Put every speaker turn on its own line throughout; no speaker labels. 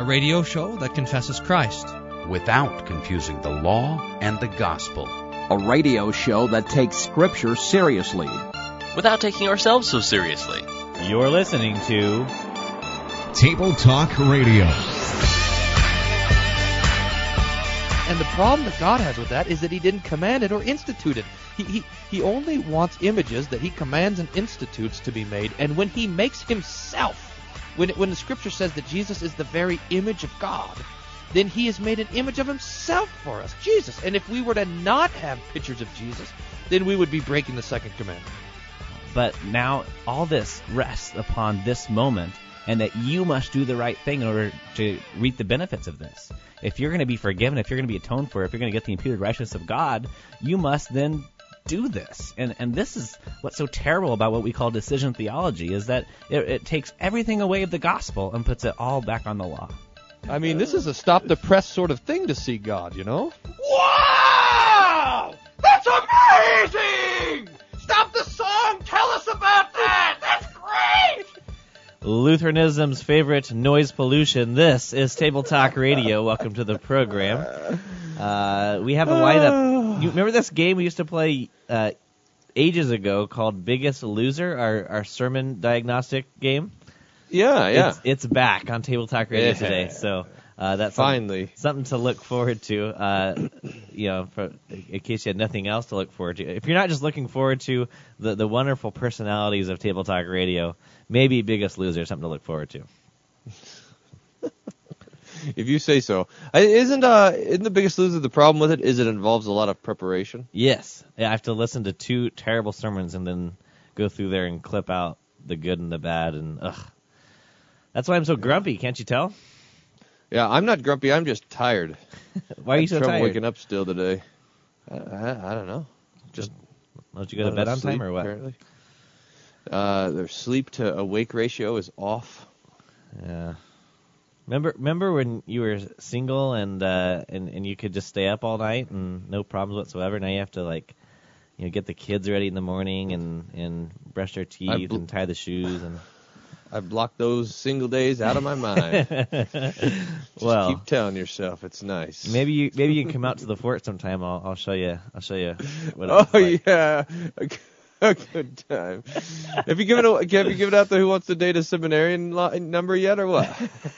a radio show that confesses Christ
without confusing the law and the gospel.
A radio show that takes Scripture seriously
without taking ourselves so seriously.
You're listening to
Table Talk Radio.
And the problem that God has with that is that He didn't command it or institute it. He, he, he only wants images that He commands and institutes to be made. And when He makes Himself, when, when the Scripture says that Jesus is the very image of God, then He has made an image of Himself for us, Jesus. And if we were to not have pictures of Jesus, then we would be breaking the second commandment.
But now all this rests upon this moment and that you must do the right thing in order to reap the benefits of this. If you're going to be forgiven, if you're going to be atoned for, if you're going to get the imputed righteousness of God, you must then do this. And and this is what's so terrible about what we call decision theology is that it, it takes everything away of the gospel and puts it all back on the law.
I mean, this is a stop the press sort of thing to see God, you know?
Wow! That's amazing! Stop the song! Tell us about that! That's great!
Lutheranism's favorite noise pollution. This is Table Talk Radio. Welcome to the program. Uh, we have a lineup. You remember this game we used to play uh, ages ago called Biggest Loser, our, our sermon diagnostic game?
Yeah, yeah.
It's, it's back on Table Talk Radio
Yeah.
today, so uh, that's
Finally.
something, something to look forward to. Uh, you know, for, in case you had nothing else to look forward to. If you're not just looking forward to the the wonderful personalities of Table Talk Radio, maybe Biggest Loser is something to look forward to.
If you say so. Isn't uh isn't the biggest loser the problem with it is it involves a lot of preparation?
Yes, yeah, I have to listen to two terrible sermons and then go through there and clip out the good and the bad, and ugh. That's why I'm so grumpy. Can't you tell?
Yeah, I'm not grumpy. I'm just tired.
Why are you so
trouble
tired?
waking up still today. I, I, I don't know. Just
Don't you go to bed on time or what?
Apparently. Uh, their sleep to awake ratio is off.
Yeah. Remember, remember when you were single and uh, and and you could just stay up all night and no problems whatsoever. Now you have to like, you know, get the kids ready in the morning and and brush their teeth
bl-
and tie the shoes and.
I blocked those single days out of my mind. Just
well,
keep telling yourself it's nice.
maybe you maybe you can come out to the fort sometime. I'll I'll show you I'll show you what.
Oh
like.
yeah, a, good time. have you given a, have you given out the Who Wants to Date a Seminarian number yet, or what?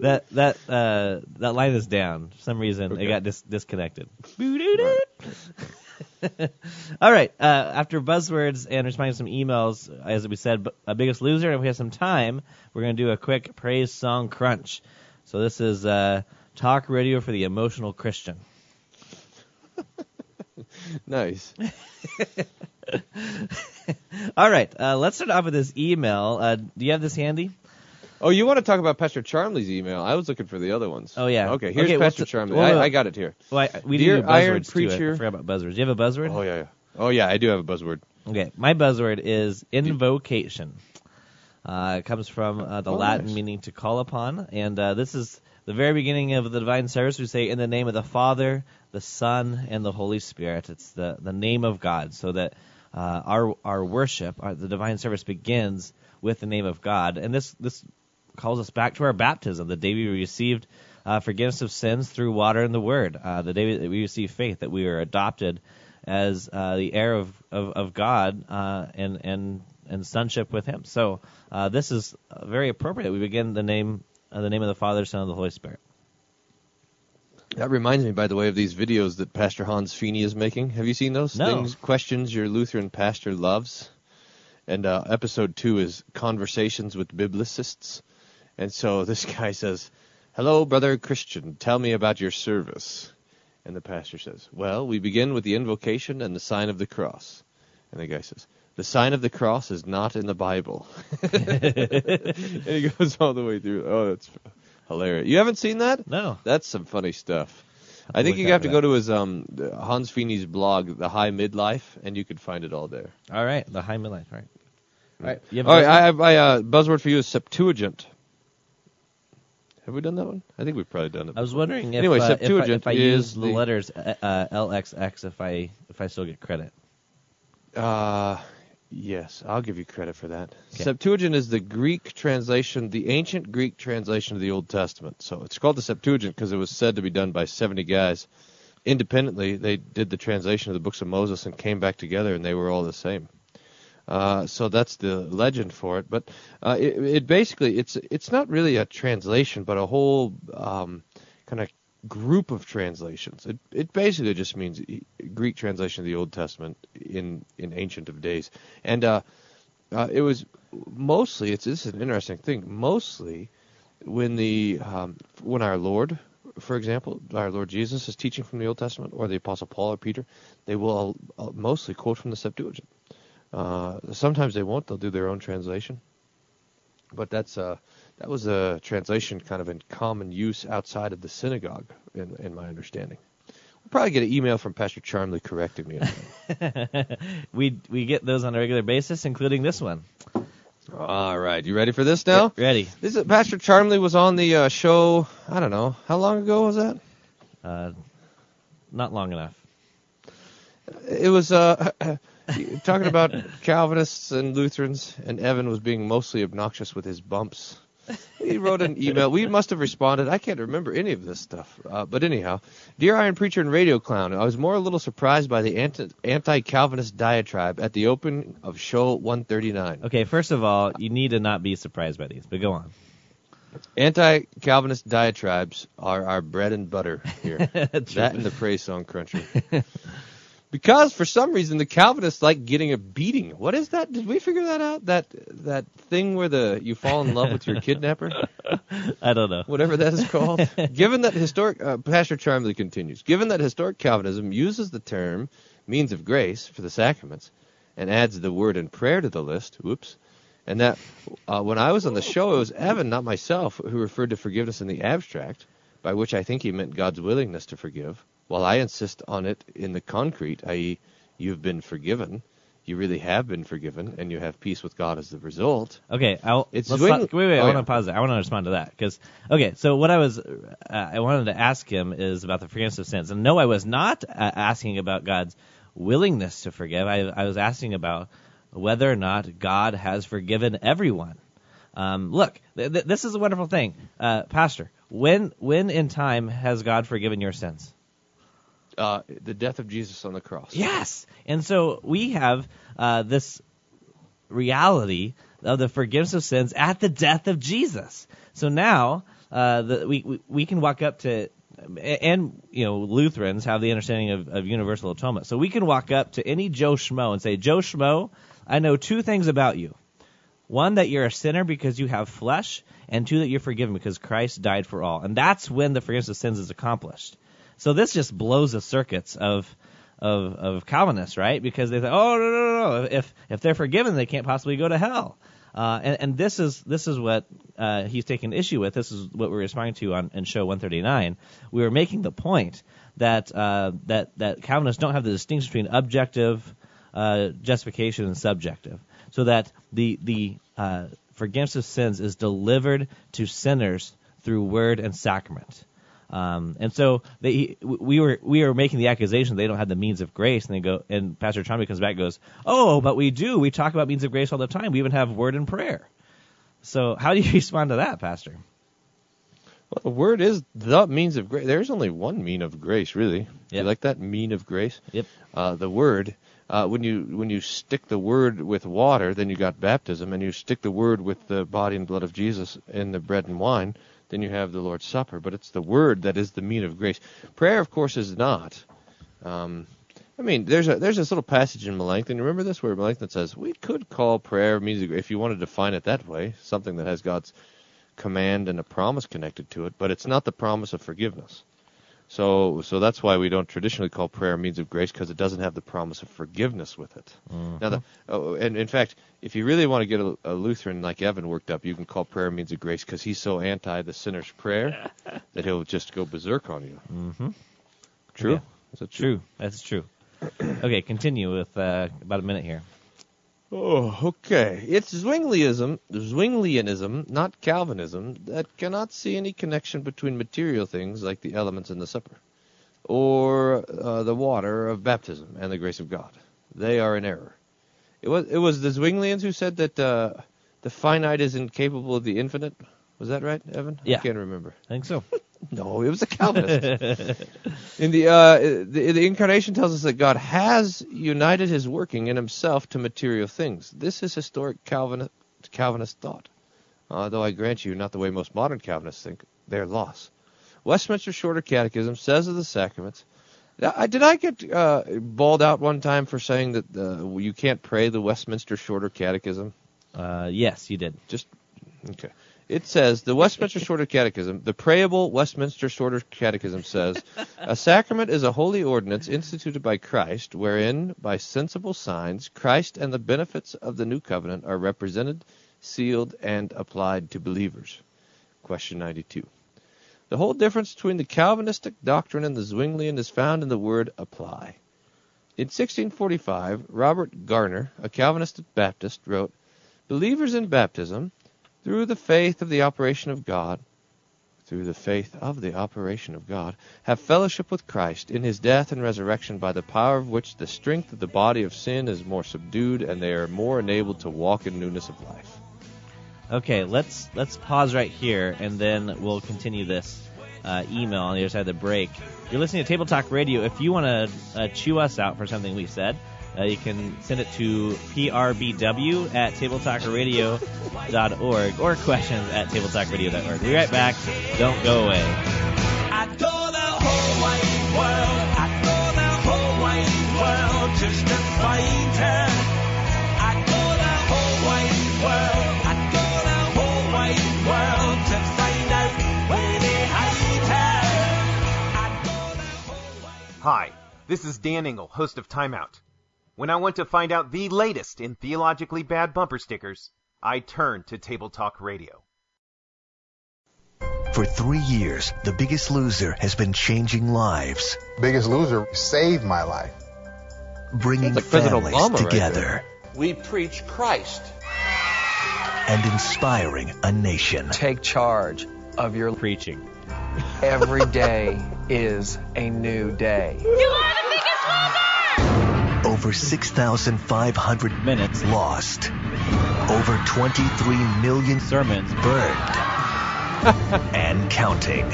that that uh that line is down. For some reason it got dis- disconnected. All right. Uh, after buzzwords and responding to some emails, as we said, a biggest loser, and if we have some time, we're going to do a quick praise song crunch. So this is uh, talk radio for the emotional Christian.
nice.
All right. Uh, let's start off with this email. Uh, do you have this handy?
Oh, you want to talk about Pastor Charmley's email? I was looking for the other ones.
Oh yeah.
Okay, here's
okay,
Pastor
the-
Charmley.
well,
I, I got it here.
Well, I, we
Dear
do
Iron
too. I
Preacher-
forgot about buzzwords. Do you have a buzzword?
Oh yeah, yeah. Oh yeah, I do have a buzzword.
Okay, my buzzword is invocation. Uh, it comes from uh, the
Oh,
Latin
nice.
meaning to call upon, and uh, this is the very beginning of the divine service. We say, "In the name of the Father, the Son, and the Holy Spirit." It's the the name of God, so that uh, our our worship, our, the divine service, begins with the name of God, and this this calls us back to our baptism, the day we received uh, forgiveness of sins through water and the Word, uh, the day that we received faith, that we were adopted as uh, the heir of, of, of God uh, and and and sonship with Him. So uh, this is very appropriate. We begin the name uh, the name of the Father, Son, and the Holy Spirit.
That reminds me, by the way, of these videos that Pastor Hans Fiene is making. Have you seen those
No.
things? Questions your Lutheran pastor loves. And uh, episode two is conversations with biblicists. And so this guy says, "Hello, brother Christian. Tell me about your service." And the pastor says, "Well, we begin with the invocation and the sign of the cross." And the guy says, "The sign of the cross is not in the Bible." and he goes all the way through. Oh, that's hilarious. You haven't seen that?
No.
That's some funny stuff. I think you have to go to his um Hans Fiene's blog, The High Midlife, and you could find it all there.
All right, the high midlife. All right. All right. You
All right,
buzzword?
I have my uh, buzzword for you is Septuagint. Have we done that one? I think we've probably done it.
I was wondering if,
Anyway,
uh, if I,
Septuagint
if I
is
use the
the-
letters uh, uh, LXX if I if I still get credit.
Uh, Yes, I'll give you credit for that.
Okay.
Septuagint is the Greek translation, the ancient Greek translation of the Old Testament. So it's called the Septuagint because it was said to be done by 70 guys. Independently, they did the translation of the books of Moses and came back together, and they were all the same. Uh, so that's the legend for it. But uh, it, it basically it's it's not really a translation, but a whole um, kind of group of translations. It it basically just means Greek translation of the Old Testament in in ancient of days, and uh, uh, it was mostly it's this is an interesting thing. Mostly when the um, when our Lord, for example, our Lord Jesus is teaching from the Old Testament, or the Apostle Paul or Peter, they will uh, mostly quote from the Septuagint. Uh, sometimes they won't; they'll do their own translation. But that's uh, that was a translation kind of in common use outside of the synagogue, in, in my understanding. We'll probably get an email from Pastor Charmley correcting me.
We we get those on a regular basis, including this one.
All right, you ready for this now?
Ready?
This is, Pastor Charmley was on the uh, show. I don't know how long ago was that.
Uh, not long enough.
It was uh, talking about Calvinists and Lutherans, and Evan was being mostly obnoxious with his bumps. He wrote an email. We must have responded. I can't remember any of this stuff. Uh, but anyhow, dear Iron Preacher and Radio Clown, I was more a little surprised by the anti- anti-Calvinist diatribe at the open of show 139.
Okay, first of all, you need to not be surprised by these, but go on.
Anti-Calvinist diatribes are our bread and butter here. that and the praise song cruncher. because for some reason the Calvinists like getting a beating. What is that? Did we figure that out? That that thing where the you fall in love with your kidnapper,
I don't know.
whatever that is called. Given that historic, uh, Pastor Charmley continues. Given that historic Calvinism uses the term means of grace for the sacraments, and adds the word and prayer to the list. Whoops. And that uh, when I was on the show, it was Evan, not myself, who referred to forgiveness in the abstract, by which I think he meant God's willingness to forgive, while I insist on it in the concrete, i.e., you've been forgiven, you really have been forgiven, and you have peace with God as the result.
Okay, I'll,
It's
let's not- wait, wait.
oh,
I want
yeah.
to pause there. I want to respond to that because okay. So what I was, uh, I wanted to ask him is about the forgiveness of sins, and no, I was not uh, asking about God's willingness to forgive. I, I was asking about whether or not God has forgiven everyone. Um, look, th- th- this is a wonderful thing, uh, Pastor. When, when in time has God forgiven your sins?
Uh, the death of Jesus on the cross.
Yes. And so we have uh, this reality of the forgiveness of sins at the death of Jesus. So now uh, the, we, we we can walk up to and you know Lutherans have the understanding of, of universal atonement. So we can walk up to any Joe Schmo and say, Joe Schmo, I know two things about you. One, that you're a sinner because you have flesh, and two, that you're forgiven because Christ died for all. And that's when the forgiveness of sins is accomplished. So this just blows the circuits of of, of Calvinists, right? Because they think, oh no no no no, if if they're forgiven, they can't possibly go to hell. Uh, and, and this is this is what uh, he's taking issue with. This is what we're responding to on in show 139. We were making the point that uh, that that Calvinists don't have the distinction between objective uh, justification and subjective, so that the the uh, forgiveness of sins is delivered to sinners through word and sacrament. Um, and so they, we were we were making the accusation they don't have the means of grace, and they go and Pastor Charmley comes back and goes, oh, but we do. We talk about means of grace all the time. We even have word and prayer. So how do you respond to that, Pastor?
Well, the word is the means of grace. There's only one mean of grace, really.
Yep.
You like that mean of grace?
Yep.
Uh, the word. Uh, when you when you stick the word with water, then you got baptism, and you stick the word with the body and blood of Jesus in the bread and wine, then you have the Lord's Supper. But it's the word that is the mean of grace. Prayer, of course, is not. Um, I mean, there's a there's this little passage in Melanchthon. Remember this where Melanchthon says we could call prayer music if you want to define it that way, something that has God's command and a promise connected to it, but it's not the promise of forgiveness. So, so that's why we don't traditionally call prayer a means of grace because it doesn't have the promise of forgiveness with it. Now, the, oh, and in fact, if you really want to get a, a Lutheran like Evan worked up, you can call prayer a means of grace because he's so anti the sinner's prayer that he'll just go berserk on you.
Mm-hmm.
True?
Yeah.
Is that
True. That's true. okay, continue with uh, about a minute here.
Oh, okay. It's Zwinglianism, Zwinglianism, not Calvinism, that cannot see any connection between material things like the elements in the supper, or uh, the water of baptism and the grace of God. They are in error. It was it was the Zwinglians who said that uh, the finite is incapable of the infinite. Was that right, Evan?
Yeah.
I can't remember.
I think so.
No, it was a Calvinist. in the, uh, the the incarnation tells us that God has united His working in Himself to material things. This is historic Calvinist Calvinist thought. Uh, though I grant you, not the way most modern Calvinists think. They're lost. Westminster Shorter Catechism says of the sacraments. I, did I get uh, bawled out one time for saying that uh, you can't pray the Westminster Shorter Catechism?
Uh, yes, you did.
Just okay. It says the Westminster Shorter Catechism, the prayable Westminster Shorter Catechism says, a sacrament is a holy ordinance instituted by Christ, wherein by sensible signs Christ and the benefits of the new covenant are represented, sealed, and applied to believers. Question 92. The whole difference between the Calvinistic doctrine and the Zwinglian is found in the word apply. In 1645, Robert Garner, a Calvinistic Baptist, wrote, Believers in baptism, through the faith of the operation of God, through the faith of the operation of God, have fellowship with Christ in his death and resurrection by the power of which the strength of the body of sin is more subdued and they are more enabled to walk in newness of life.
Okay, let's let's pause right here, and then we'll continue this uh, email on the other side of the break. You're listening to Table Talk Radio. If you want to uh, chew us out for something we said, uh, you can send it to prbw at tabletalkradio.org or questions at tabletalkradio.org. We'll be right back. Don't go away.
I'd go the whole wide world. I'd go the whole wide world just to find her. I'd go the whole wide world. I'd go the whole wide world to find out where they hide her. I'd go the whole wide
Hi, this is Dan Engel, host of Timeout. When I want to find out the latest in theologically bad bumper stickers, I turn to Table Talk Radio.
For three years, The Biggest Loser has been changing lives,
Biggest Loser saved my life.
bringing
like
families
Obama right
together,
We preach Christ.
and inspiring a nation.
Take charge of your
preaching.
Every day is a new day.
Over 6,500 minutes lost. Over 23 million
sermons
burned. and counting.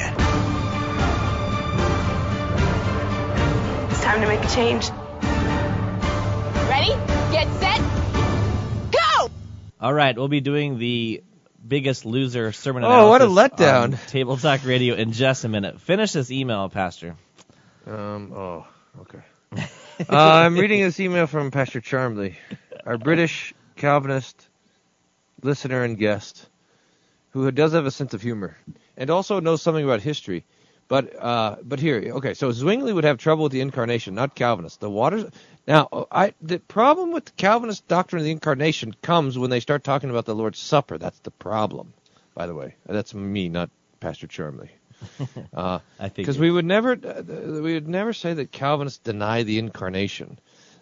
It's time to make a change. Ready? Get set. Go!
All right, we'll be doing the biggest loser sermon
Oh, what a letdown.
on Table Talk Radio in just a minute. Finish this email, Pastor.
Um, oh, okay. Uh, I'm reading this email from Pastor Charmley, our British Calvinist listener and guest, who does have a sense of humor and also knows something about history. But uh, but here, okay, so Zwingli would have trouble with the incarnation, not Calvinists. The waters. Now, I the problem with the Calvinist doctrine of the incarnation comes when they start talking about the Lord's Supper. That's the problem. By the way, that's me, not Pastor Charmley. Uh,
I think
because we would never uh, we would never say that Calvinists deny the incarnation.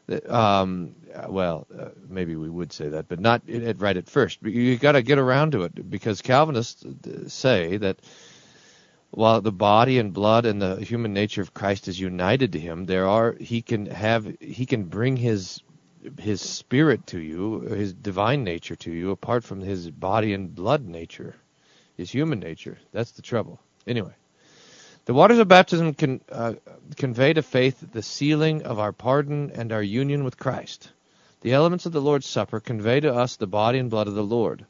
That, um, uh, well, uh, maybe we would say that, but not right at first. But You got to get around to it because Calvinists uh, say that while the body and blood and the human nature of Christ is united to him, there are he can have he can bring his his spirit to you, his divine nature to you, apart from his body and blood nature, his human nature. That's the trouble. Anyway, the waters of baptism can uh, convey to faith the sealing of our pardon and our union with Christ. The elements of the Lord's Supper convey to us the body and blood of the Lord.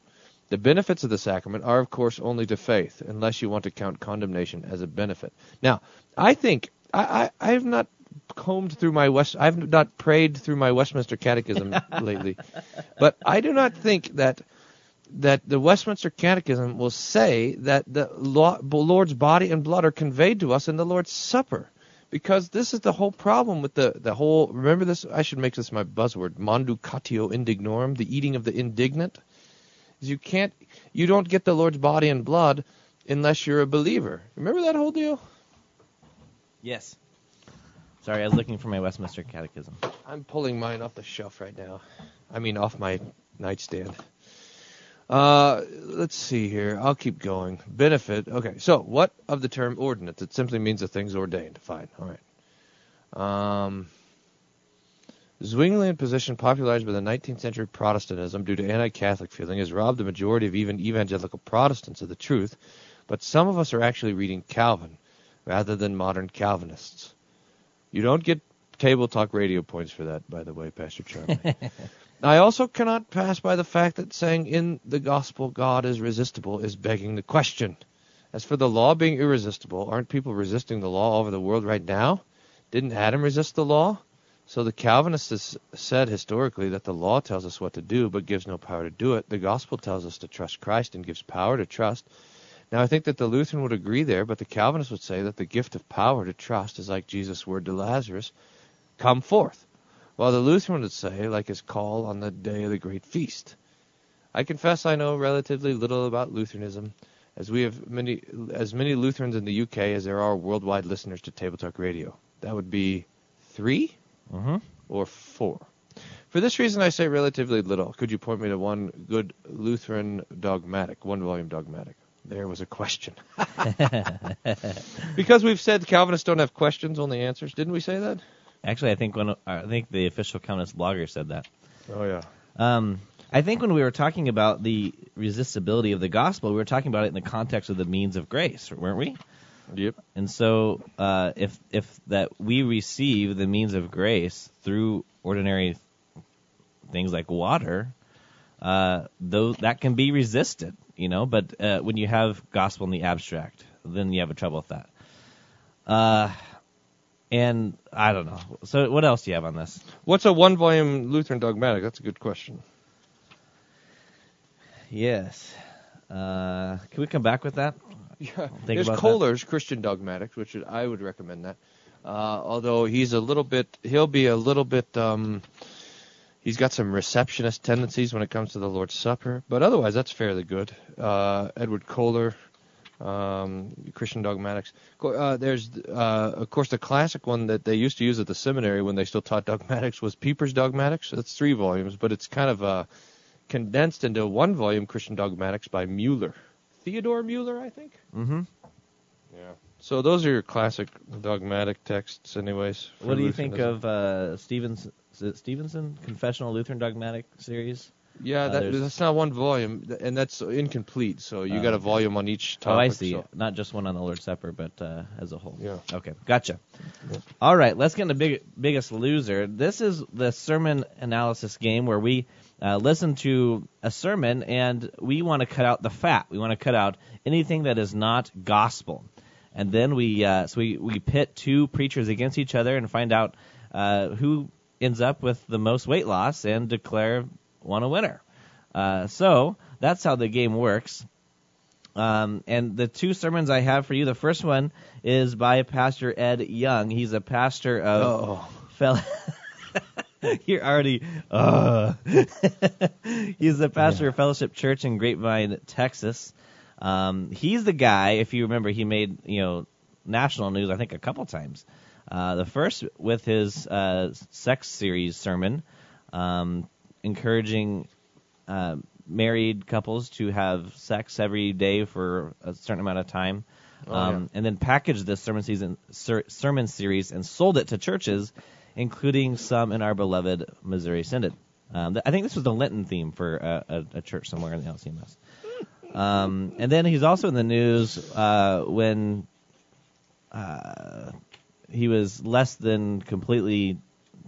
The benefits of the sacrament are, of course, only to faith, unless you want to count condemnation as a benefit. Now, I think I, I, I have not combed through my West. I've not prayed through my Westminster Catechism lately, but I do not think that that the Westminster Catechism will say that the Lord's body and blood are conveyed to us in the Lord's Supper. Because this is the whole problem with the, the whole. Remember this? I should make this my buzzword: "Manducatio indignorum," the eating of the indignant you can't you don't get the Lord's body and blood unless you're a believer. Remember that whole deal?
Yes. Sorry, I was looking for my Westminster Catechism.
I'm pulling mine off the shelf right now. I mean off my nightstand. Uh, let's see here. I'll keep going. Benefit. Okay. So, what of the term ordinance? It simply means a thing's ordained. Fine. All right. Um, Zwinglian position popularized by the 19th century Protestantism due to anti-Catholic feeling has robbed the majority of even evangelical Protestants of the truth, but some of us are actually reading Calvin rather than modern Calvinists. You don't get table talk radio points for that, by the way, Pastor Charmley. I also cannot pass by the fact that saying in the gospel God is resistible is begging the question. As for the law being irresistible, aren't people resisting the law all over the world right now? Didn't Adam resist the law? So the Calvinists said historically that the law tells us what to do but gives no power to do it. The gospel tells us to trust Christ and gives power to trust. Now I think that the Lutheran would agree there, but the Calvinist would say that the gift of power to trust is like Jesus' word to Lazarus, come forth. While the Lutheran would say, like his call on the day of the great feast. I confess I know relatively little about Lutheranism, as we have many as many Lutherans in the UK as there are worldwide listeners to Table Talk Radio. That would be 3
Mm-hmm.
or four. For this reason, I say relatively little. Could you point me to one good Lutheran dogmatic, one volume dogmatic? There was a question. because we've said Calvinists don't have questions, only answers. Didn't we say that?
Actually, I think one. I think the official Calvinist blogger said that.
Oh yeah.
Um, I think when we were talking about the resistibility of the gospel, we were talking about it in the context of the means of grace, weren't we?
Yep.
And so, uh, if if that we receive the means of grace through ordinary things like water, uh, though that can be resisted, you know. But uh, when you have gospel in the abstract, then you have a trouble with that. And I don't know. So, what else do you have on this?
What's a one volume Lutheran dogmatic? That's a good question.
Yes. Uh, can we come back with that?
Yeah. There's
about that.
Koehler's Christian Dogmatics, which I would recommend that. Uh, although he's a little bit, he'll be a little bit, um, he's got some receptionist tendencies when it comes to the Lord's Supper, but otherwise that's fairly good. Uh, Edward Koehler, um, Christian Dogmatics. Uh, there's, uh, of course, the classic one that they used to use at the seminary when they still taught dogmatics was Pieper's Dogmatics. That's three volumes, but it's kind of uh, condensed into one volume, Christian Dogmatics by Mueller. Theodore Mueller, I think.
Mm-hmm.
Yeah. So those are your classic dogmatic texts, anyways.
What do you think of uh, Stevens? Is it Stevenson Confessional Lutheran Dogmatic Series?
Yeah,
Uh,
that, that's not one volume, and that's incomplete. So you
Oh,
got a volume on each topic. Oh.
I see.
so-
Not just one on the Lord's Supper, but uh, as a whole.
Yeah.
Okay, gotcha. All right, let's get into big, biggest loser. This is the sermon analysis game where we uh, listen to a sermon and we want to cut out the fat. We want to cut out anything that is not gospel, and then we uh, so we we pit two preachers against each other and find out uh, who ends up with the most weight loss and declare one a winner. Uh, so that's how the game works. Um, and the two sermons I have for you, the first one is by Pastor Ed Young. He's a pastor of
Oh.
You're already. Uh. he's the pastor of Fellowship Church in Grapevine, Texas. Um, he's the guy. If you remember, he made you know national news. I think a couple times. Uh, the first with his uh, sex series sermon, um, encouraging uh, married couples to have sex every day for a certain amount of time,
Oh,
um, and then packaged this sermon season ser- sermon series and sold it to churches, including some in our beloved Missouri Synod. Um, th- I think this was the Lenten theme for a, a, a church somewhere in the LCMS. Um, and then he's also in the news uh, when uh, he was less than completely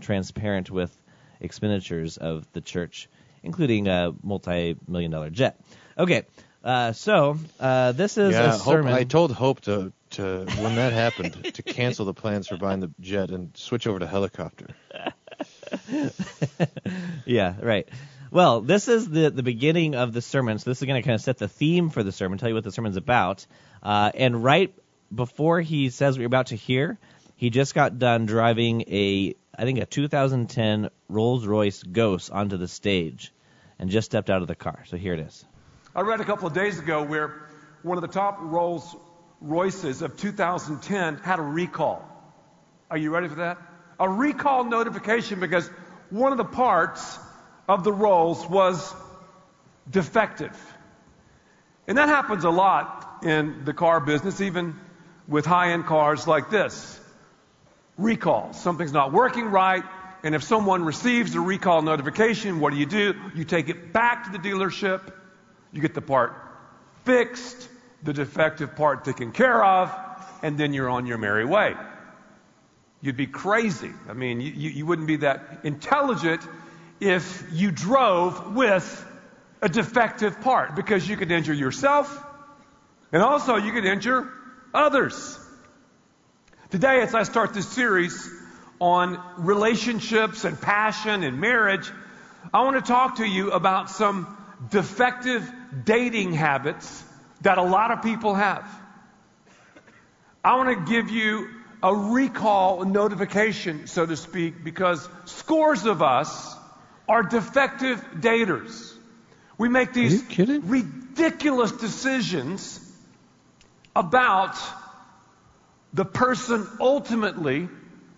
transparent with expenditures of the church, including a multi-million dollar jet. Okay, uh, so uh, this is
yeah,
a
Hope,
sermon.
I told Hope to to when that happened to cancel the plans for buying the jet and switch over to helicopter.
yeah, right. Well, this is the the beginning of the sermon, so this is going to kind of set the theme for the sermon, tell you what the sermon's about. Uh, and right before he says what you're about to hear, he just got done driving a, I think a 2010 Rolls Royce Ghost onto the stage, and just stepped out of the car. So here it is.
I read a couple of days ago where one of the top Rolls Royces of 2010 had a recall. Are you ready for that? A recall notification because one of the parts of the Rolls was defective. And that happens a lot in the car business, even with high end cars like this. Recalls. Something's not working right, And if someone receives a recall notification, what do you do? You take it back to the dealership. You get the part fixed, the defective part taken care of, and then you're on your merry way. You'd be crazy. I mean, you, you, you wouldn't be that intelligent if you drove with a defective part because you could injure yourself and also you could injure others. Today, as I start this series on relationships and passion and marriage, I want to talk to you about some defective dating habits that a lot of people have. I want to give you a recall notification, so to speak, because scores of us are defective daters. We make these ridiculous decisions about the person ultimately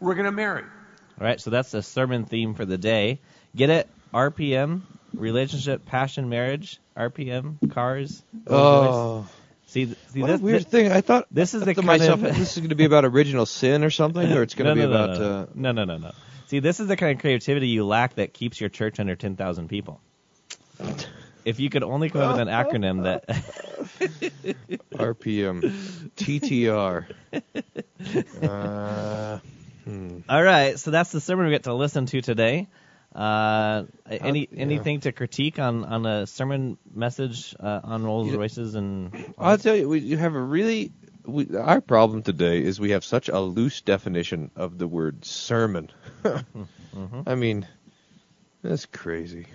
we're going to marry.
All right, so that's the sermon theme for the day. Get it? RPM, relationship, passion, marriage. RPM, cars.
Oh.
See, see
What a
this
weird
thi-
thing. I thought
this is the kind
myself,
of
this is going to be about original sin or something, or it's going to
no,
be
no,
about.
no,
Uh,
no. no, no, no, no. See, this is the kind of creativity you lack that keeps your church under ten thousand people. If you could only come up with an acronym that
RPM, TTR. Uh, hmm.
All right, so that's the sermon we get to listen to today. Uh, any
yeah.
anything to critique on, on a sermon message uh, on Rolls Royces and
I'll tell you, we you have a really. We, our problem today is we have such a loose definition of the word sermon.
Mm-hmm.
I mean, that's crazy.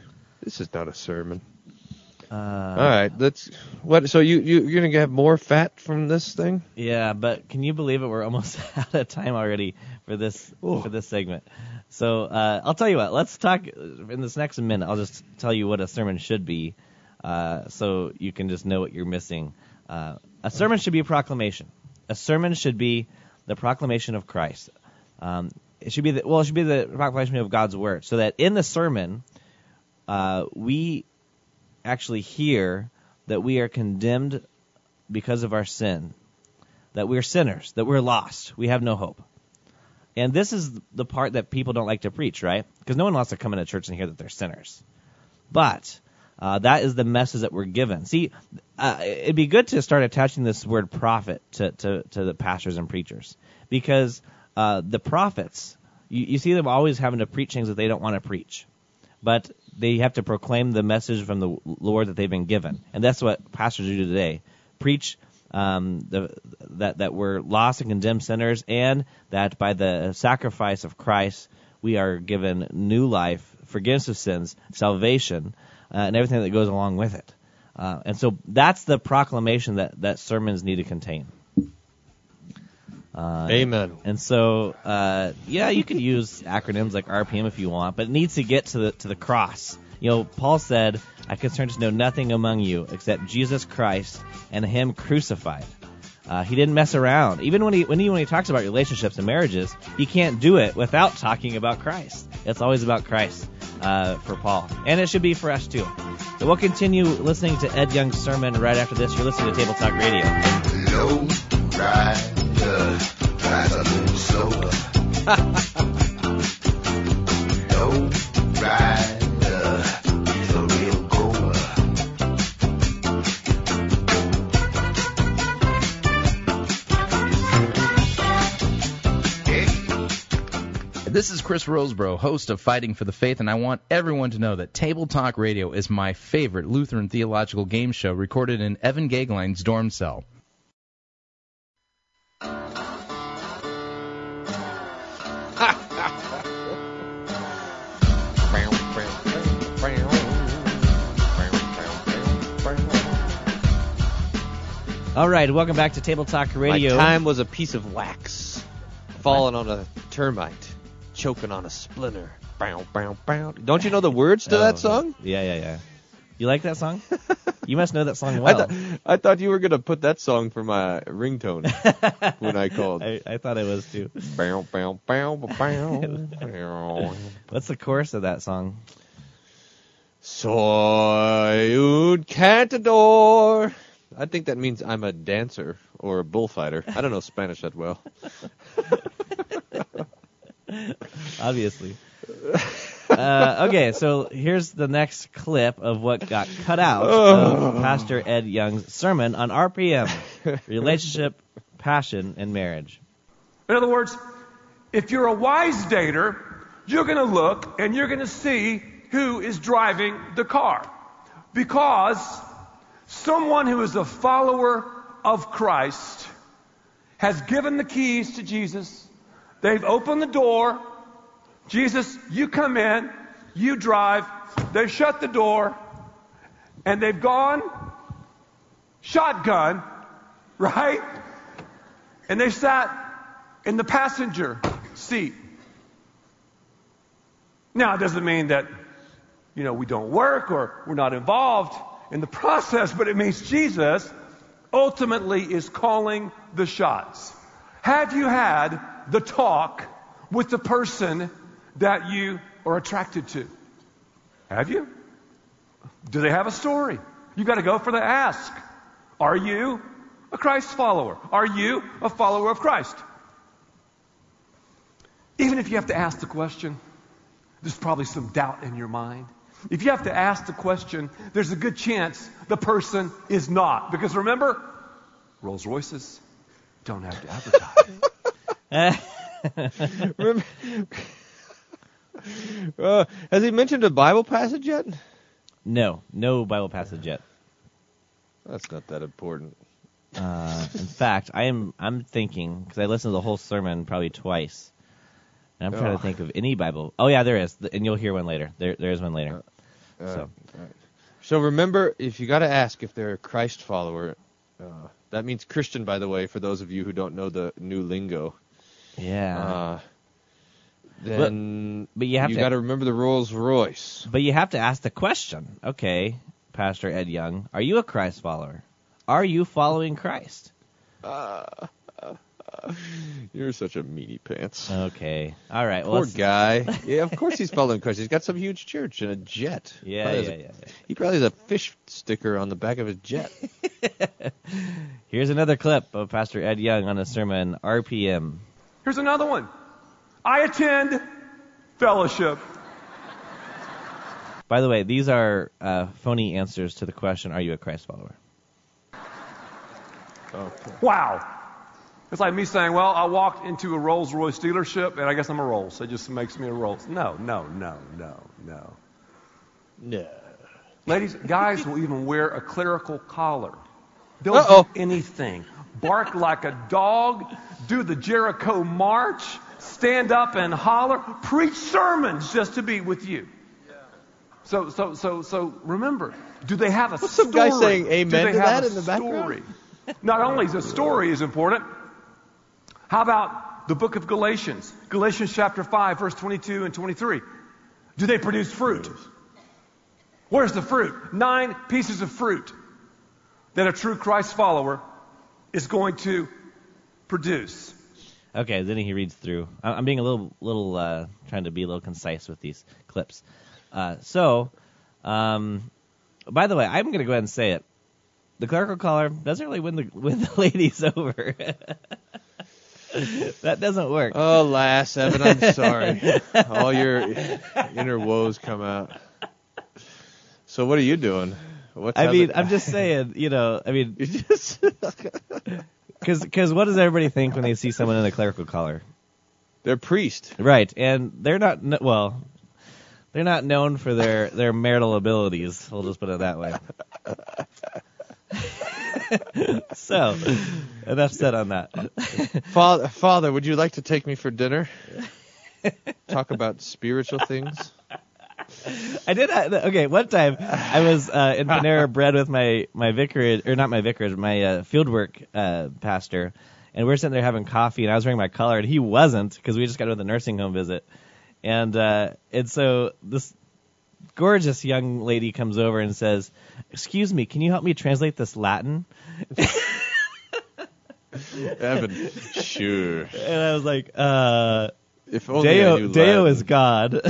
This is not a sermon.
Uh,
All right, let's. What? So you you you're gonna have more fat from this thing?
Yeah, but can you believe it? We're almost out of time already for this for this segment. So uh, I'll tell you what. Let's talk in this next minute. I'll just tell you what a sermon should be, uh, so you can just know what you're missing. Uh, a sermon should be a proclamation. A sermon should be the proclamation of Christ. Um, it should be the, well, it should be the proclamation of God's word, so that in the sermon, uh, we actually hear that we are condemned because of our sin, that we're sinners, that we're lost, we have no hope. And this is the part that people don't like to preach, right? Because no one wants to come into church and hear that they're sinners. But uh, that is the message that we're given. See, uh, it'd be good to start attaching this word prophet to, to, to the pastors and preachers. Because uh, the prophets, you, you see them always having to preach things that they don't want to preach. But they have to proclaim the message from the Lord that they've been given. And that's what pastors do today. Preach um, the, that, that we're lost and condemned sinners, and that by the sacrifice of Christ, we are given new life, forgiveness of sins, salvation, uh, and everything that goes along with it. Uh, and so that's the proclamation that, that sermons need to contain. Uh,
Amen.
And so, uh, yeah, you could use acronyms like RPM if you want, but it needs to get to the to the cross. You know, Paul said, "I concern to know nothing among you except Jesus Christ and Him crucified." Uh, he didn't mess around. Even when he when he when he talks about relationships and marriages, he can't do it without talking about Christ. It's always about Christ uh, for Paul, and it should be for us too. So we'll continue listening to Ed Young's sermon right after this. You're listening to Table Talk Radio.
Low
This is Chris Rosebrough, host of Fighting for the Faith, and I want everyone to know that Table Talk Radio is my favorite Lutheran theological game show recorded in Evan Gagline's dorm cell.
All right, welcome back to Table Talk Radio.
My time was a piece of wax, falling on a termite, choking on a splinter. Bow, bow, bow. Don't you know the words to
Oh,
that song?
Yeah, yeah, yeah. You like that song? you must know that song
I,
well.
thought I thought you were gonna put that song for my ringtone when I called.
I, I thought it was too.
Bow, bow, bow, bow, bow.
What's the chorus of that song?
Soy un cantador. I think that means I'm a dancer or a bullfighter. I don't know Spanish that well.
Obviously. Uh, okay, so here's the next clip of what got cut out of Pastor Ed Young's sermon on RPM relationship, passion, and marriage.
In other words, if you're a wise dater, you're going to look and you're going to see who is driving the car. Because someone who is a follower of Christ has given the keys to Jesus. They've opened the door. Jesus, you come in, you drive. They've shut the door, and they've gone shotgun, right? And they sat in the passenger seat. Now, it doesn't mean that, you know, we don't work or we're not involved in the process, but it means Jesus ultimately is calling the shots. Have you had the talk with the person that you are attracted to? Have you? Do they have a story? You've got to go for the ask. Are you a Christ follower? Are you a follower of Christ? Even if you have to ask the question, there's probably some doubt in your mind. If you have to ask the question, there's a good chance the person is not. Because remember, Rolls Royces don't have to advertise.
Uh, has he mentioned a Bible passage yet?
No, no Bible passage yet.
That's not that important.
Uh, in fact, I am I'm thinking because I listened to the whole sermon probably twice, and I'm trying
Oh.
to think of any Bible. Oh yeah, there is, and you'll hear one later. There there is one later.
Uh,
so
alright. So remember, if you got to ask if they're a Christ follower, uh, that means Christian, by the way, for those of you who don't know the new lingo.
yeah,
Uh, then
but you have to-
got to remember the Rolls Royce.
but you have to ask the question. Okay, Pastor Ed Young, are you a Christ follower? Are you following Christ?
Uh, You're such a meanie pants.
Okay, all right. Well,
Poor
let's-
guy. Yeah, of course he's following Christ. He's got some huge church and a jet.
Yeah, yeah,
a-
yeah, yeah.
He probably has a fish sticker on the back of his jet.
Here's another clip of Pastor Ed Young on a sermon RPM.
Here's another one. I attend fellowship.
By the way, these are uh, phony answers to the question: Are you a Christ follower?
Okay.
Wow. It's like me saying, well, I walked into a Rolls Royce dealership and I guess I'm a Rolls. So It just makes me a Rolls. No, no, no, no, no.
No.
Ladies, guys will even wear a clerical collar. They'll
Uh-oh.
do anything. Bark like a dog, do the Jericho march, stand up and holler, preach sermons just to be with you. So, so, so, so remember, do they have a
What's
story?
some guy saying amen
do they
to
have
that
a
in the background?
Not only the story is important, how about the book of Galatians? Galatians chapter 5, verse 22 and 23. Do they produce fruit? Where's the fruit? Nine pieces of fruit that a true Christ follower is going to produce.
Okay, then he reads through. I'm being a little, little, uh, trying to be a little concise with these clips. Uh, so, um, by the way, I'm going to go ahead and say it. The clerical collar doesn't really win the win the ladies over. that doesn't work.
Oh, lass, Evan, I'm sorry. All your inner woes come out. So what are you doing? What's
I mean,
happening?
I'm just saying, you know, I mean, because what does everybody think when they see someone in a clerical collar?
they're priest.
Right, and they're not well. They're not known for their their marital abilities. We'll just put it that way. so, enough said on that.
Father, Father, would you like to take me for dinner? Talk about spiritual things.
I did. uh, Okay, one time I was uh, in Panera Bread with my my vicarage, or not my vicarage, my uh, fieldwork uh, pastor, and we are sitting there having coffee, and I was wearing my collar, and he wasn't because we just got to the nursing home visit, and uh, and so this gorgeous young lady comes over and says, "Excuse me, can you help me translate this Latin?"
Evan, sure.
And I was like, uh,
If only
Deo, Deo is God.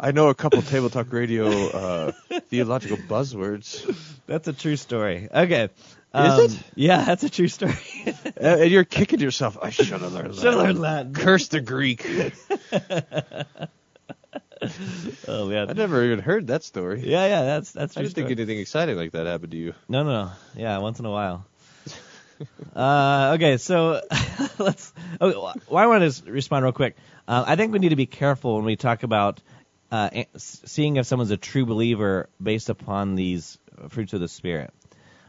I know a couple Table Talk Radio uh, theological buzzwords.
That's a true story. Okay. Um,
Is it?
Yeah, that's a true story.
Uh, and you're kicking yourself. I should have learned that.
Should have learned Latin.
Curse the Greek.
oh man.
I never even heard that story.
Yeah, yeah, that's that's.
I didn't think anything exciting like that happened to you.
No, no, no. Yeah, once in a while. uh, okay, so let's. Oh, well, I want to respond real quick. Uh, I think we need to be careful when we talk about uh, seeing if someone's a true believer based upon these fruits of the spirit,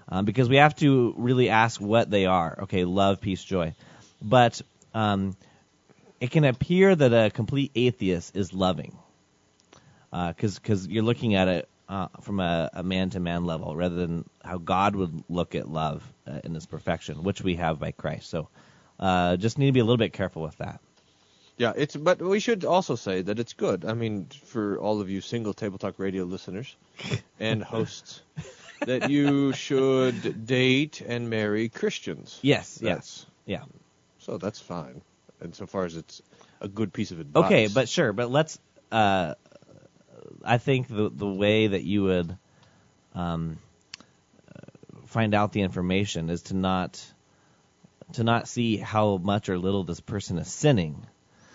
um, because we have to really ask what they are. Okay, love, peace, joy, but um, it can appear that a complete atheist is loving because you're looking at it uh, from a, a man-to-man level rather than how God would look at love uh, in its perfection, which we have by Christ. So uh, just need to be a little bit careful with that.
Yeah, it's but we should also say that it's good. I mean, for all of you single table talk radio listeners and hosts, that you should date and marry Christians.
Yes,
That's-
yes, yeah.
So that's fine, and so far as it's a good piece of advice.
Okay, but sure, but let's. Uh, I think the the way that you would um, uh, find out the information is to not to not see how much or little this person is sinning,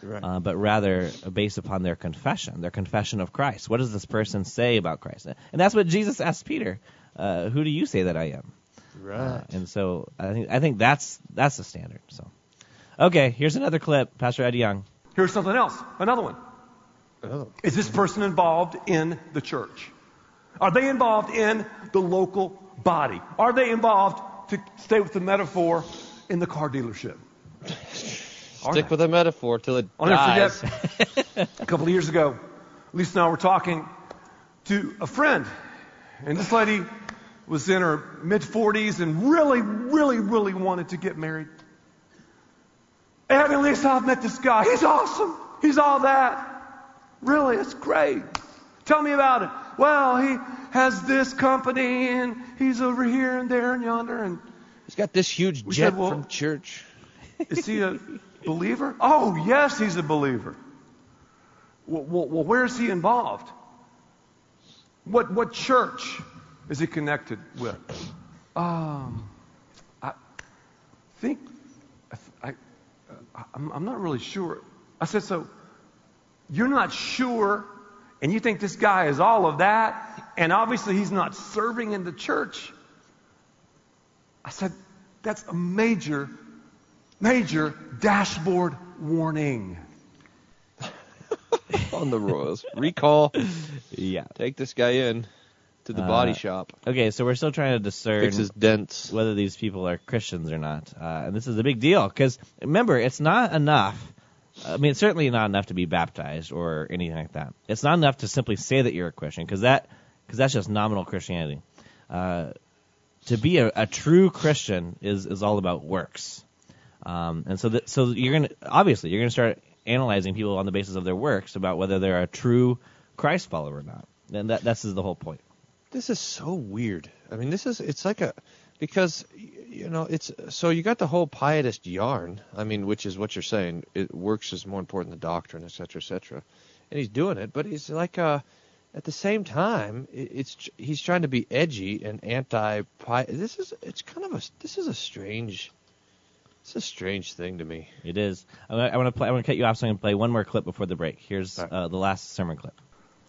Right.
uh, but rather based upon their confession, their confession of Christ. What does this person say about Christ? And that's what Jesus asked Peter. Uh, who do you say that I am?
Right.
Uh, and so I think I think that's that's the standard. So, okay, here's another clip, Pastor Ed Young.
Here's something else. Another one.
Oh.
Is this person involved in the church? Are they involved in the local body? Are they involved, to stay with the metaphor, in the car dealership?
Stick with a metaphor till it
I'll never
dies.
forget. a couple of years ago, Lisa and I were talking to a friend, and this lady was in her mid 40s and really, really, really wanted to get married. And Lisa, I've met this guy. He's awesome. He's all that. Really, it's great. Tell me about it. Well, he has this company, and he's over here and there and yonder, and
He's got this huge jet
said, well-
from church.
is he a believer? Oh, yes, he's a believer. Well, well, well, where is he involved? What what church is he connected with? Um, I think I, I I'm, I'm not really sure. I said so. You're not sure, and you think this guy is all of that, and obviously he's not serving in the church. I said that's a major major dashboard warning.
on the Royals. Recall.
Yeah.
Take this guy in to the body
Uh,
shop.
Okay, so we're still trying to discern
Fix his dents.
whether these people are Christians or not, uh, and this is a big deal because remember, it's not enough. I mean, it's certainly not enough to be baptized or anything like that. It's not enough to simply say that you're a Christian because that because that's just nominal Christianity. Uh, to be a, a true Christian is is all about works, um, and so that so you're gonna obviously you're gonna start analyzing people on the basis of their works about whether they're a true Christ follower or not. And that that's the whole point.
This is so weird. I mean, this is it's like a because you know it's so you got the whole pietist yarn. I mean, which is what you're saying. It works is more important than doctrine, et cetera, et cetera. And he's doing it, but he's like uh at the same time, it's he's trying to be edgy and anti. This is it's kind of a this is a strange. It's a strange thing to me.
It is. I want to I wanna play. I want to cut you off so I can play one more clip before the break. Here's uh, the last sermon clip.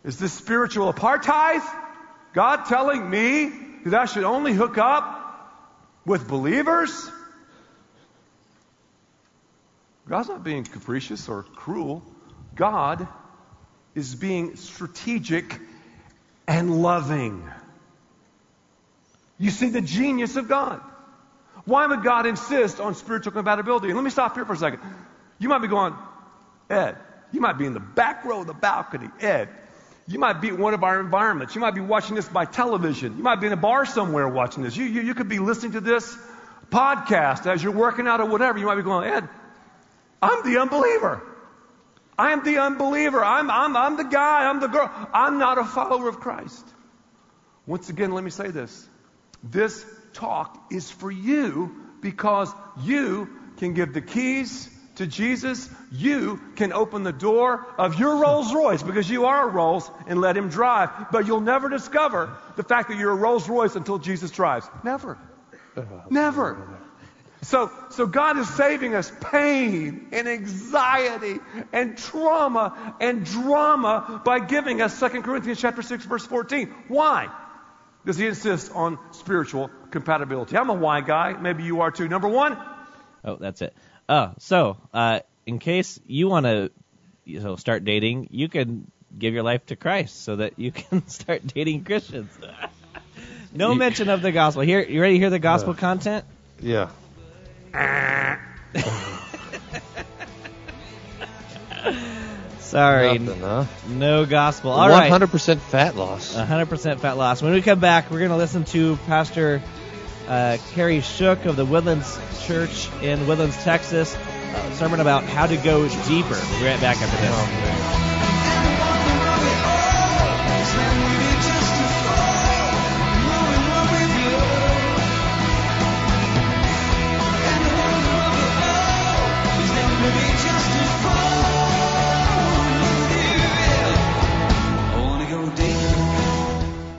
Is this spiritual apartheid? God telling me that I should only hook up with believers? God's not being capricious or cruel. God is being strategic and loving. You see the genius of God. Why would God insist on spiritual compatibility? And let me stop here for a second. You might be going, Ed, you might be in the back row of the balcony. Ed, you might be at one of our environments. You might be watching this by television. You might be in a bar somewhere watching this. You, you, you could be listening to this podcast as you're working out or whatever. You might be going, Ed, I'm the unbeliever. I am the unbeliever. I'm, I'm, I'm the guy. I'm the girl. I'm not a follower of Christ. Once again, let me say this. This talk is for you because you can give the keys to Jesus. You can open the door of your Rolls Royce because you are a Rolls and let him drive. But you'll never discover the fact that you're a Rolls Royce until Jesus drives. Never. Never. So, so God is saving us pain and anxiety and trauma and drama by giving us 2 Corinthians chapter 6 verse 14. Why? Does he insist on spiritual compatibility? I'm a why guy. Maybe you are too. Number one,
Oh, that's it. Oh, so uh, in case you want to you know, start dating, you can give your life to Christ so that you can start dating Christians. no mention of the gospel. Here, you ready to hear the gospel content?
Yeah.
Sorry,
Nothing, huh?
no gospel. All right,
100% fat loss.
100% fat loss. When we come back, we're going to listen to Pastor uh, Kerry Shook of the Woodlands Church in Woodlands, Texas, a sermon about how to go deeper. We'll be right back after this.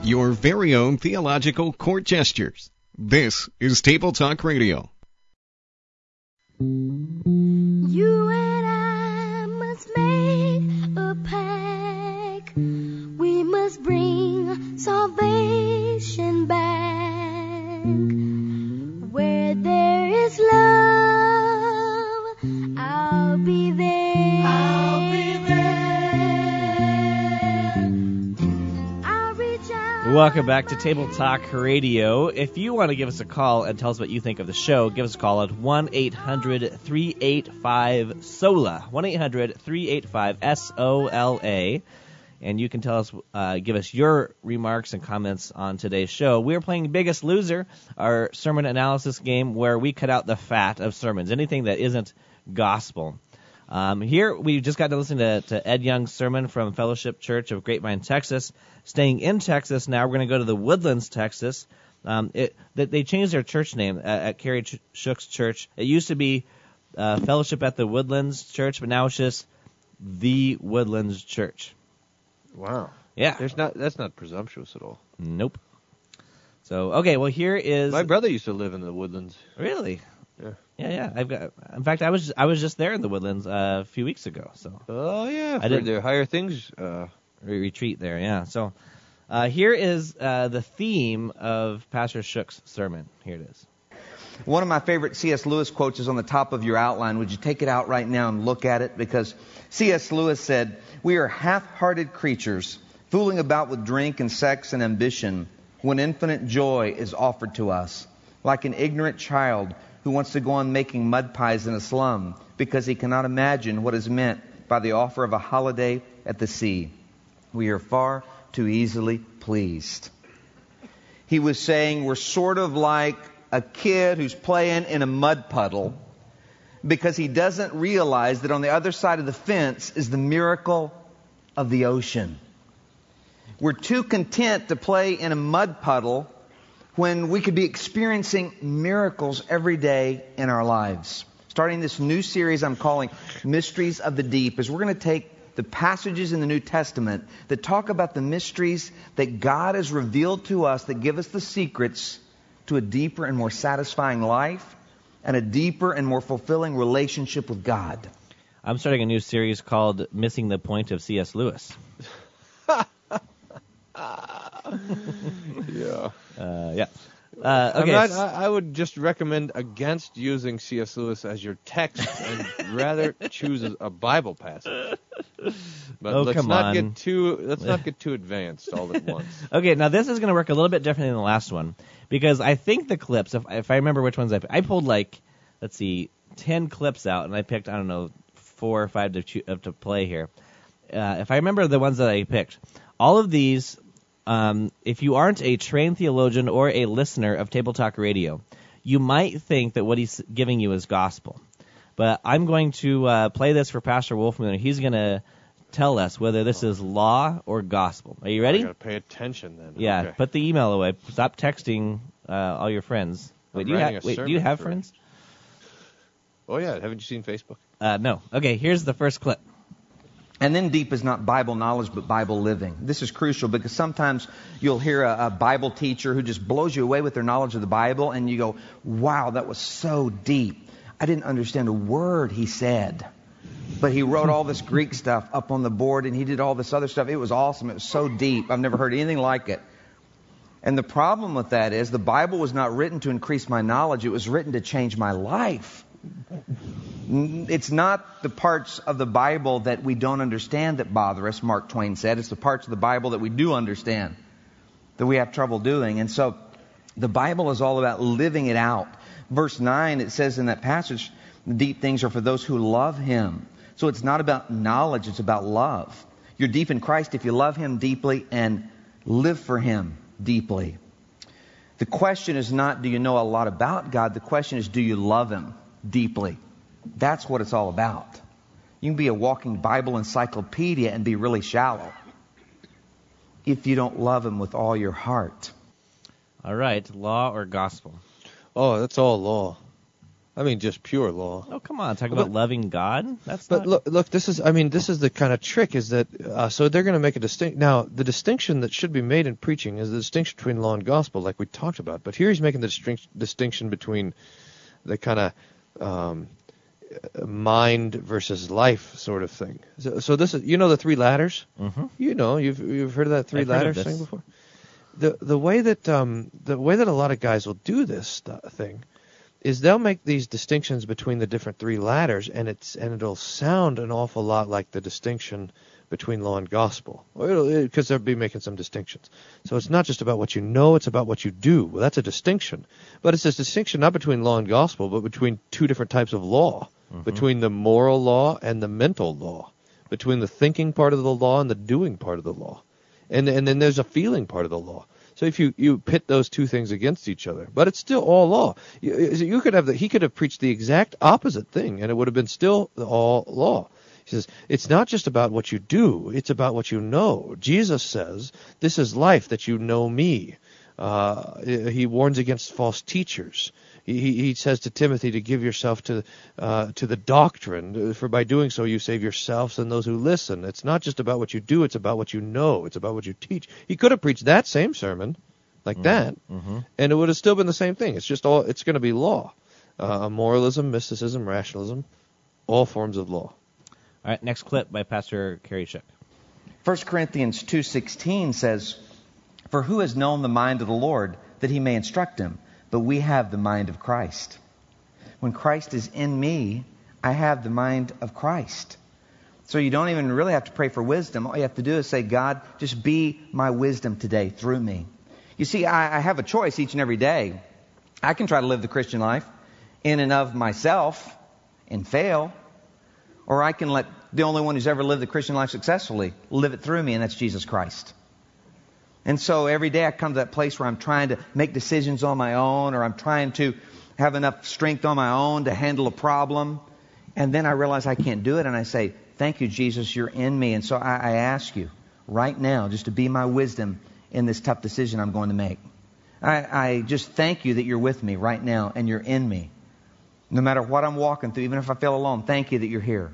Your very own theological court gestures. This is Table Talk Radio.
Welcome back to Table Talk Radio. If you want to give us a call and tell us what you think of the show, give us a call at 1 800 385 SOLA. 1 800 385 S O L A. And you can tell us, uh, give us your remarks and comments on today's show. We're playing Biggest Loser, our sermon analysis game where we cut out the fat of sermons, anything that isn't gospel. Um, here, we just got to listen to, to Ed Young's sermon from Fellowship Church of Grapevine, Texas. Staying in Texas now, we're going to go to the Woodlands, Texas. Um, it, they, they changed their church name uh, at Kerry Shook's church. It used to be uh, Fellowship at the Woodlands Church, but now it's just the Woodlands Church.
Wow.
Yeah.
There's not. That's not presumptuous at all.
Nope. So okay, well here is
My brother used to live in the woodlands.
really.
Yeah.
Yeah, yeah. I've got. In fact, I was I was just there in the Woodlands uh, a few weeks ago. So
Oh yeah.
I
For
didn't-
their higher things. Uh,
retreat there. Yeah. So uh, here is uh, the theme of Pastor Shook's sermon. Here it is.
One of my favorite C.S. Lewis quotes is on the top of your outline. Would you take it out right now and look at it? Because C.S. Lewis said, We are half hearted creatures, fooling about with drink and sex and ambition, when infinite joy is offered to us, like an ignorant child who wants to go on making mud pies in a slum because he cannot imagine what is meant by the offer of a holiday at the sea. We are far too easily pleased. He was saying we're sort of like a kid who's playing in a mud puddle because he doesn't realize that on the other side of the fence is the miracle of the ocean. We're too content to play in a mud puddle when we could be experiencing miracles every day in our lives. Starting this new series I'm calling Mysteries of the Deep, is we're going to take the passages in the New Testament that talk about the mysteries that God has revealed to us that give us the secrets to a deeper and more satisfying life and a deeper and more fulfilling relationship with God.
I'm starting a new series called Missing the Point of C.S. Lewis.
yeah.
Uh, yeah. Uh, okay.
not- I, I would just recommend against using C.S. Lewis as your text and rather choose a- Bible passage. But
Oh,
let's
come
not
on.
get too let's not get too advanced all at once.
Okay, now this is going to work a little bit differently than the last one because I think the clips, if, if I remember which ones I I pulled like, let's see, ten clips out and I picked I don't know four or five to uh, to play here. Uh, if I remember the ones that I picked, all of these, um, if you aren't a trained theologian or a listener of Table Talk Radio, you might think that what he's giving you is gospel. But I'm going to uh, play this for Pastor Wolfman, and he's going to tell us whether this is law or gospel. Are you ready?
I gotta pay attention then.
Yeah,
Okay.
put the email away. Stop texting uh, all your friends. Wait, do you
writing
have
a
wait, do you have friends?
Oh yeah, haven't you seen Facebook?
Uh, no. Okay, here's the first clip.
And then deep is not Bible knowledge, but Bible living. This is crucial because sometimes you'll hear a, a, Bible teacher who just blows you away with their knowledge of the Bible, and you go, wow, that was so deep. I didn't understand a word he said. But he wrote all this Greek stuff up on the board, and he did all this other stuff. It was awesome. It was so deep. I've never heard anything like it. And the problem with that is the Bible was not written to increase my knowledge, it was written to change my life. It's not the parts of the Bible that we don't understand that bother us, Mark Twain said. It's the parts of the Bible that we do understand that we have trouble doing. And so the Bible is all about living it out. Verse 9, it says in that passage, deep things are for those who love Him. So it's not about knowledge, it's about love. You're deep in Christ if you love Him deeply and live for Him deeply. The question is not, do you know a lot about God? The question is, do you love Him deeply? That's what it's all about. You can be a walking Bible encyclopedia and be really shallow if you don't love Him with all your heart.
All right, law or gospel?
Oh, that's all law. I mean, just pure law.
Oh, come on, talk about loving God. That's
But
not.
look, look, this is, I mean, this is the kind of trick is that, uh, so they're going to make a distinct, now, the distinction that should be made in preaching is the distinction between law and gospel, like we talked about. But here he's making the distinction between the kind of, um, mind versus life sort of thing. So, so this is, you know, the three ladders?
Mhm.
You know, you've, you've heard of that three
I've
ladders thing before? The, the way that, um, the way that a lot of guys will do this thing is they'll make these distinctions between the different three ladders, and it's and it'll sound an awful lot like the distinction between law and gospel, because they'll be making some distinctions. So it's not just about what you know; it's about what you do. Well, that's a distinction, but it's a distinction not between law and gospel, but between two different types of law, between the moral law and the mental law, between the thinking part of the law and the doing part of the law, and and then there's a feeling part of the law. So if you, you pit those two things against each other, but it's still all law. You, you could have the, he could have preached the exact opposite thing, and it would have been still all law. He says it's not just about what you do; it's about what you know. Jesus says, "This is life that you know me." Uh, he warns against false teachers. He, he he says to Timothy to give yourself to uh, to the doctrine, for by doing so you save yourselves and those who listen. It's not just about what you do; it's about what you know. It's about what you teach. He could have preached that same sermon, like that,
Mhm.
and it would have still been the same thing. It's just all. It's going to be law, uh, moralism, mysticism, rationalism, all forms of law.
All right, next clip by Pastor Kerry Shook.
1 Corinthians 2:16 says, "For who has known the mind of the Lord that he may instruct him? But we have the mind of Christ. When Christ is in me, I have the mind of Christ." So you don't even really have to pray for wisdom. All you have to do is say, "God, just be my wisdom today through me." You see, I, I have a choice each and every day. I can try to live the Christian life in and of myself and fail, or I can let the only one who's ever lived the Christian life successfully live it through me, and that's Jesus Christ. And so every day I come to that place where I'm trying to make decisions on my own, or I'm trying to have enough strength on my own to handle a problem. And then I realize I can't do it, and I say, Thank you, Jesus, you're in me. And so I, I ask you right now just to be my wisdom in this tough decision I'm going to make. I, I just thank you that you're with me right now and you're in me. No matter what I'm walking through, even if I feel alone, thank you that you're here.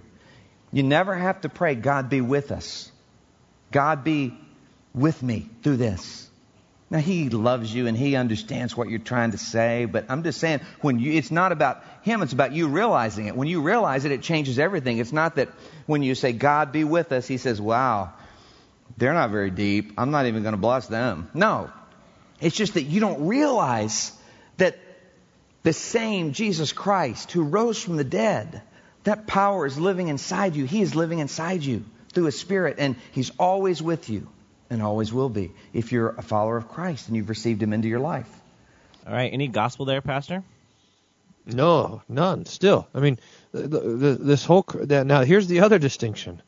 You never have to pray, God be with us. God be with me through this. Now He loves you and He understands what you're trying to say, but I'm just saying when you, it's not about Him, it's about you realizing it. When you realize it, it changes everything. It's not that when you say, God be with us, He says, wow, they're not very deep. I'm not even going to bless them. No. It's just that you don't realize that the same Jesus Christ who rose from the dead, that power is living inside you. He is living inside you through His Spirit, and He's always with you and always will be if you're a follower of Christ and you've received Him into your life.
All right, any gospel there, Pastor?
No, none. Still, I mean, the, the, this whole that, now here's the other distinction: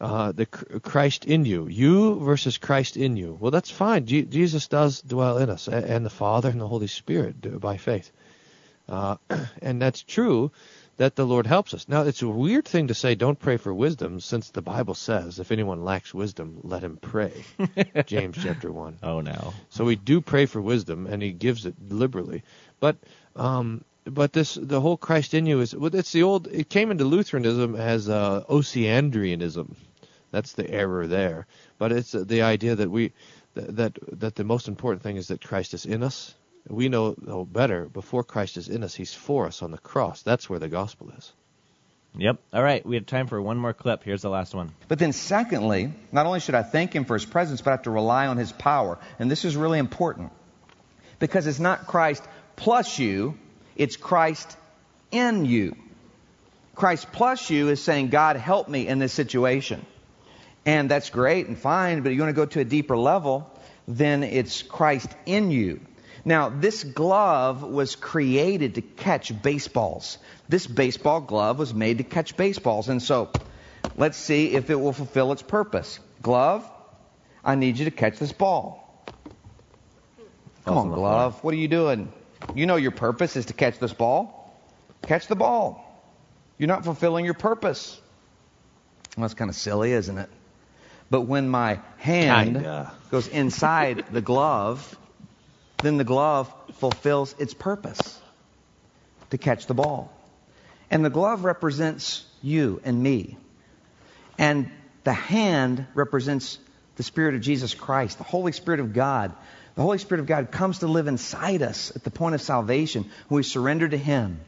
uh, the Christ in you, you versus Christ in you. Well, that's fine. Je- Jesus does dwell in us, a- and the Father and the Holy Spirit do, by faith, uh, and that's true. That the Lord helps us. Now, it's a weird thing to say, don't pray for wisdom, since the Bible says, if anyone lacks wisdom, let him pray. James chapter 1.
Oh, no.
So we do pray for wisdom, and he gives it liberally. But um, but this the whole Christ in you is well, it's the old. It came into Lutheranism as uh, Osiandrianism. That's the error there. But it's uh, the idea that we that that, that the most important thing is that Christ is in us. We know, know better before Christ is in us, He's for us on the cross. That's where the gospel is.
Yep. All right, we have time for one more clip. Here's the last one.
But then, secondly, not only should I thank Him for His presence, but I have to rely on His power. And this is really important because it's not Christ plus you, it's Christ in you. Christ plus you is saying, God, help me in this situation. And that's great and fine, but if you want to go to a deeper level, then it's Christ in you. Now, this glove was created to catch baseballs. This baseball glove was made to catch baseballs. And so, let's see if it will fulfill its purpose. Glove, I need you to catch this ball. Come on, glove. What are you doing? You know your purpose is to catch this ball. Catch the ball. You're not fulfilling your purpose. Well, that's kind of silly, isn't it? But when my hand
Kinda.
goes inside the glove, then the glove fulfills its purpose to catch the ball. And the glove represents you and me. And the hand represents the Spirit of Jesus Christ, the Holy Spirit of God. The Holy Spirit of God comes to live inside us at the point of salvation when we surrender to Him.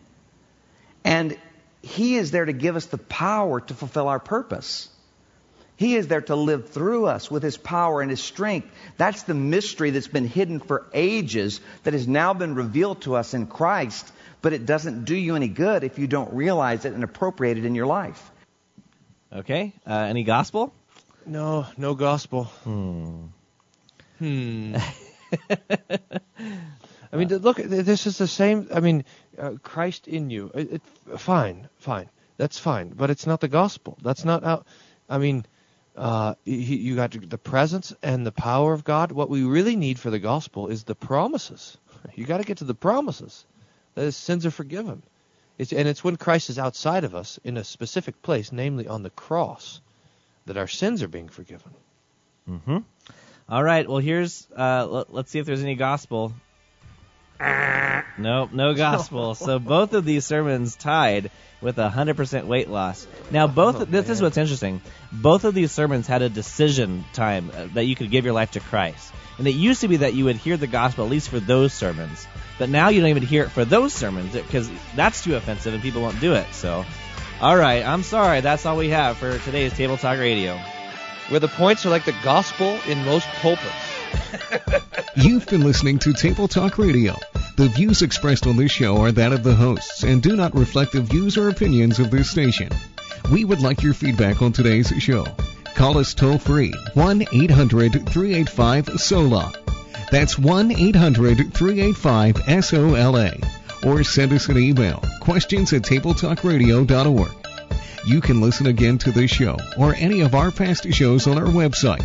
And He is there to give us the power to fulfill our purpose. He is there to live through us with His power and His strength. That's the mystery that's been hidden for ages that has now been revealed to us in Christ, but it doesn't do you any good if you don't realize it and appropriate it in your life.
Okay. Uh, any gospel?
No, no gospel.
Hmm.
Hmm. I mean, look, this is the same. I mean, uh, Christ in you. It, it, fine, fine. That's fine. But it's not the gospel. That's not how. I mean, uh, you, you got the presence and the power of God. What we really need for the gospel is the promises. You got to get to the promises. That his sins are forgiven. It's, and it's when Christ is outside of us in a specific place, namely on the cross, that our sins are being forgiven.
Mm-hmm. All right. Well, here's. Uh, let, let's see if there's any gospel. Nope, no gospel. so both of these sermons tied with a hundred percent weight loss. Now, both. this is what's interesting. Both of these sermons had a decision time uh, that you could give your life to Christ, and it used to be that you would hear the gospel at least for those sermons. But now you don't even hear it for those sermons because that's too offensive and people won't do it. So, all right, I'm sorry. That's all we have for today's Table Talk Radio.
Where the points are like the gospel in most pulpits.
You've been listening to Table Talk Radio. The views expressed on this show are that of the hosts and do not reflect the views or opinions of this station. We would like your feedback on today's show. Call us toll free 1 800 385 SOLA. That's 1 800 385 SOLA. Or send us an email questions at tabletalkradio.org. You can listen again to this show or any of our past shows on our website,